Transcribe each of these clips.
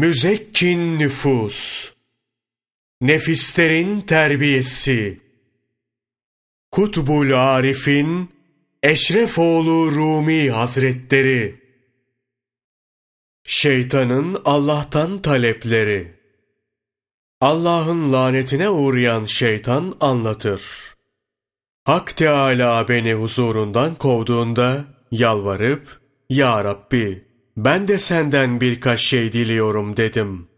Müzekkin nüfus, nefislerin terbiyesi, Kutbul Arif'in Eşrefoğlu Rumi Hazretleri, Şeytanın Allah'tan talepleri, Allah'ın lanetine uğrayan şeytan anlatır. Hak Teâlâ beni huzurundan kovduğunda yalvarıp, Ya Rabbi, ben de senden birkaç şey diliyorum dedim.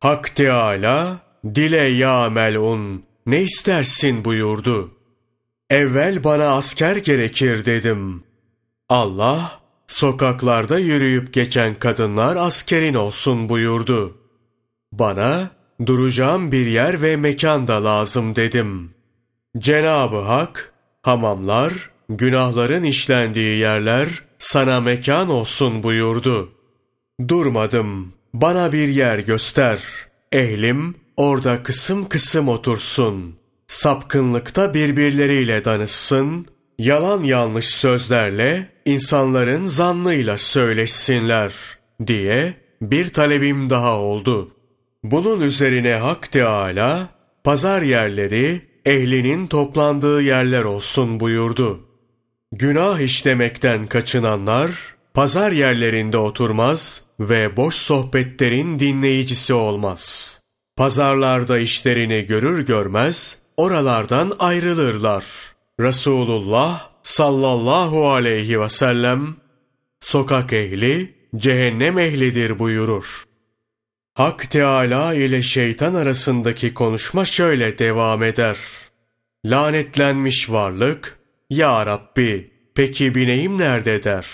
Hak Teâlâ, dile ya melun, ne istersin buyurdu. Evvel bana asker gerekir dedim. Allah, sokaklarda yürüyüp geçen kadınlar askerin olsun buyurdu. Bana, duracağım bir yer ve mekan da lazım dedim. Cenabı Hak, hamamlar, günahların işlendiği yerler sana mekan olsun buyurdu. Durmadım, bana bir yer göster. Ehlim orada kısım kısım otursun. Sapkınlıkta birbirleriyle danışsın, yalan yanlış sözlerle insanların zannıyla söyleşsinler diye bir talebim daha oldu. Bunun üzerine Hak Teâlâ, pazar yerleri ehlinin toplandığı yerler olsun buyurdu. Günah işlemekten kaçınanlar, pazar yerlerinde oturmaz ve boş sohbetlerin dinleyicisi olmaz. Pazarlarda işlerini görür görmez, oralardan ayrılırlar. Resulullah sallallahu aleyhi ve sellem, sokak ehli, cehennem ehlidir buyurur. Hak Teala ile şeytan arasındaki konuşma şöyle devam eder. Lanetlenmiş varlık, Ya Rabbi, peki bineğim nerede der.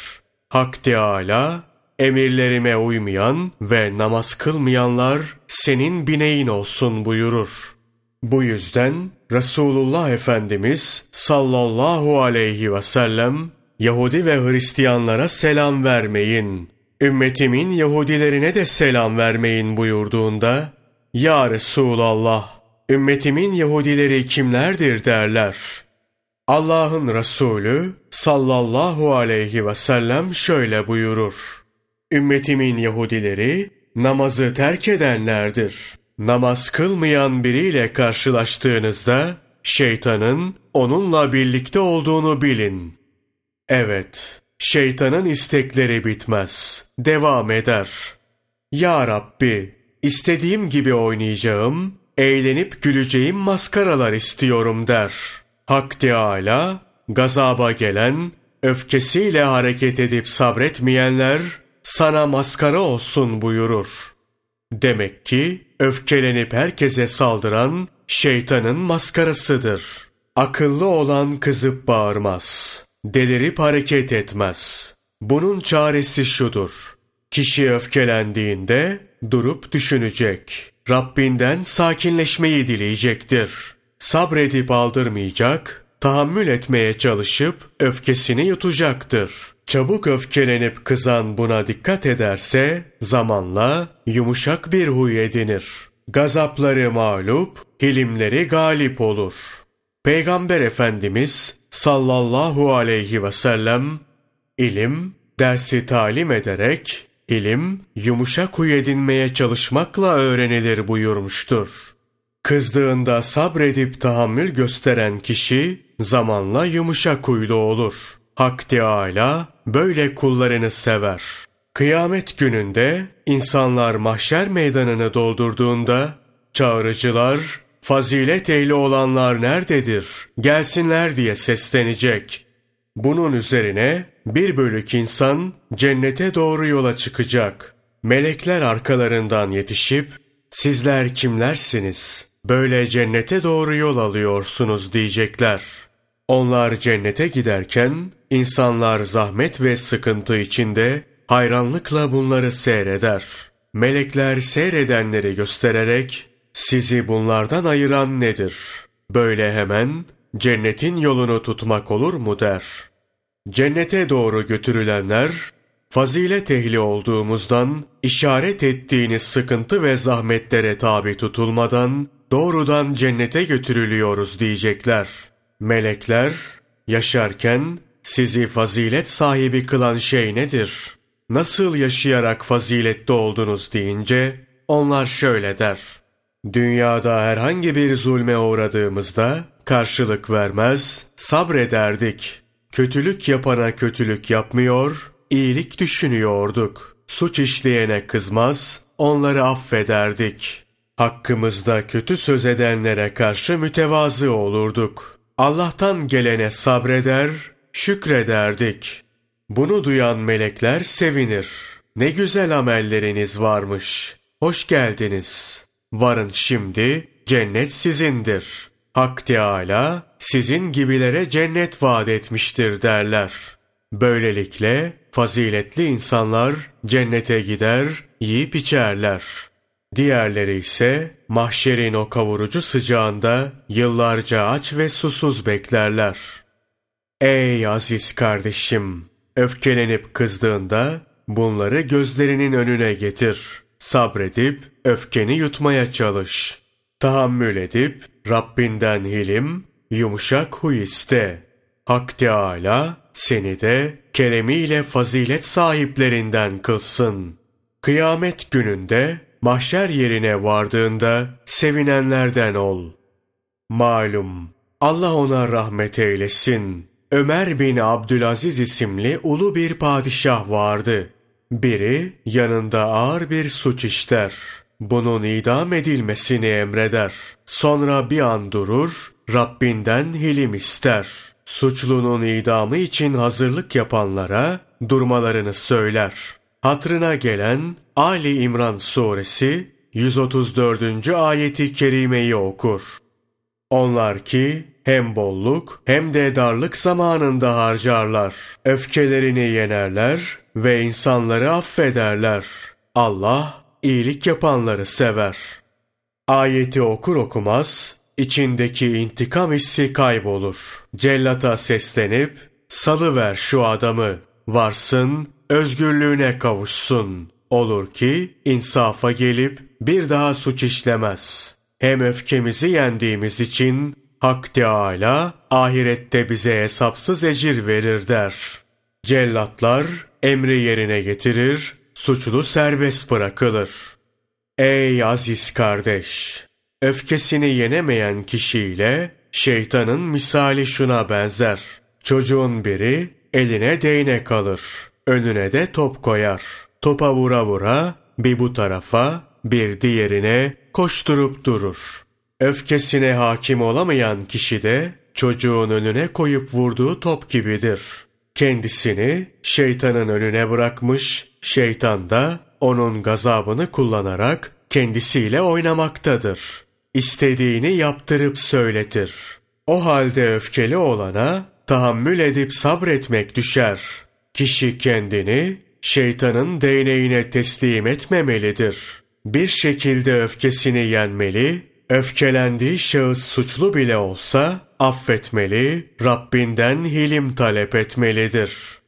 Hak Teala, emirlerime uymayan ve namaz kılmayanlar senin bineğin olsun buyurur. Bu yüzden Resulullah Efendimiz sallallahu aleyhi ve sellem Yahudi ve Hristiyanlara selam vermeyin ümmetimin Yahudilerine de selam vermeyin buyurduğunda, Ya Resulallah, ümmetimin Yahudileri kimlerdir derler. Allah'ın Resulü sallallahu aleyhi ve sellem şöyle buyurur. Ümmetimin Yahudileri namazı terk edenlerdir. Namaz kılmayan biriyle karşılaştığınızda şeytanın onunla birlikte olduğunu bilin. Evet, Şeytanın istekleri bitmez. Devam eder. Ya Rabbi, istediğim gibi oynayacağım, eğlenip güleceğim maskaralar istiyorum der. Hak Teâlâ, gazaba gelen, öfkesiyle hareket edip sabretmeyenler, sana maskara olsun buyurur. Demek ki, öfkelenip herkese saldıran, şeytanın maskarasıdır. Akıllı olan kızıp bağırmaz.'' delirip hareket etmez. Bunun çaresi şudur. Kişi öfkelendiğinde durup düşünecek. Rabbinden sakinleşmeyi dileyecektir. Sabredip aldırmayacak, tahammül etmeye çalışıp öfkesini yutacaktır. Çabuk öfkelenip kızan buna dikkat ederse zamanla yumuşak bir huy edinir. Gazapları mağlup, hilimleri galip olur. Peygamber Efendimiz sallallahu aleyhi ve sellem ilim dersi talim ederek ilim yumuşak huy edinmeye çalışmakla öğrenilir buyurmuştur. Kızdığında sabredip tahammül gösteren kişi zamanla yumuşak huylu olur. Hak Teâlâ böyle kullarını sever. Kıyamet gününde insanlar mahşer meydanını doldurduğunda çağrıcılar fazilet ehli olanlar nerededir? Gelsinler diye seslenecek. Bunun üzerine bir bölük insan cennete doğru yola çıkacak. Melekler arkalarından yetişip, sizler kimlersiniz? Böyle cennete doğru yol alıyorsunuz diyecekler. Onlar cennete giderken, insanlar zahmet ve sıkıntı içinde hayranlıkla bunları seyreder. Melekler seyredenleri göstererek, sizi bunlardan ayıran nedir? Böyle hemen cennetin yolunu tutmak olur mu der. Cennete doğru götürülenler, fazilet ehli olduğumuzdan işaret ettiğiniz sıkıntı ve zahmetlere tabi tutulmadan doğrudan cennete götürülüyoruz diyecekler. Melekler, yaşarken sizi fazilet sahibi kılan şey nedir? Nasıl yaşayarak faziletli oldunuz deyince, onlar şöyle der. Dünyada herhangi bir zulme uğradığımızda karşılık vermez, sabrederdik. Kötülük yapana kötülük yapmıyor, iyilik düşünüyorduk. Suç işleyene kızmaz, onları affederdik. Hakkımızda kötü söz edenlere karşı mütevazı olurduk. Allah'tan gelene sabreder, şükrederdik. Bunu duyan melekler sevinir. Ne güzel amelleriniz varmış. Hoş geldiniz. Varın şimdi, cennet sizindir. Hak Teâlâ, sizin gibilere cennet vaat etmiştir derler. Böylelikle faziletli insanlar cennete gider, yiyip içerler. Diğerleri ise mahşerin o kavurucu sıcağında yıllarca aç ve susuz beklerler. Ey aziz kardeşim! Öfkelenip kızdığında bunları gözlerinin önüne getir. Sabredip öfkeni yutmaya çalış. Tahammül edip Rabbinden hilim, yumuşak huy iste. Hak Teâlâ seni de keremiyle fazilet sahiplerinden kılsın. Kıyamet gününde mahşer yerine vardığında sevinenlerden ol. Malum Allah ona rahmet eylesin. Ömer bin Abdülaziz isimli ulu bir padişah vardı. Biri yanında ağır bir suç işler. Bunun idam edilmesini emreder. Sonra bir an durur, Rabbinden hilim ister. Suçlunun idamı için hazırlık yapanlara durmalarını söyler. Hatrına gelen Ali İmran suresi 134. ayeti kerimeyi okur. Onlar ki hem bolluk hem de darlık zamanında harcarlar. Öfkelerini yenerler ve insanları affederler. Allah iyilik yapanları sever. Ayeti okur okumaz içindeki intikam hissi kaybolur. Cellata seslenip salıver şu adamı varsın özgürlüğüne kavuşsun. Olur ki insafa gelip bir daha suç işlemez. Hem öfkemizi yendiğimiz için Hak Teâlâ ahirette bize hesapsız ecir verir der. Cellatlar emri yerine getirir, suçlu serbest bırakılır. Ey aziz kardeş! Öfkesini yenemeyen kişiyle şeytanın misali şuna benzer. Çocuğun biri eline değnek alır, önüne de top koyar. Topa vura vura bir bu tarafa bir diğerine koşturup durur. Öfkesine hakim olamayan kişi de çocuğun önüne koyup vurduğu top gibidir. Kendisini şeytanın önüne bırakmış, şeytan da onun gazabını kullanarak kendisiyle oynamaktadır. İstediğini yaptırıp söyletir. O halde öfkeli olana tahammül edip sabretmek düşer. Kişi kendini şeytanın değneğine teslim etmemelidir. Bir şekilde öfkesini yenmeli, öfkelendiği şahıs suçlu bile olsa affetmeli, Rabbinden hilim talep etmelidir.''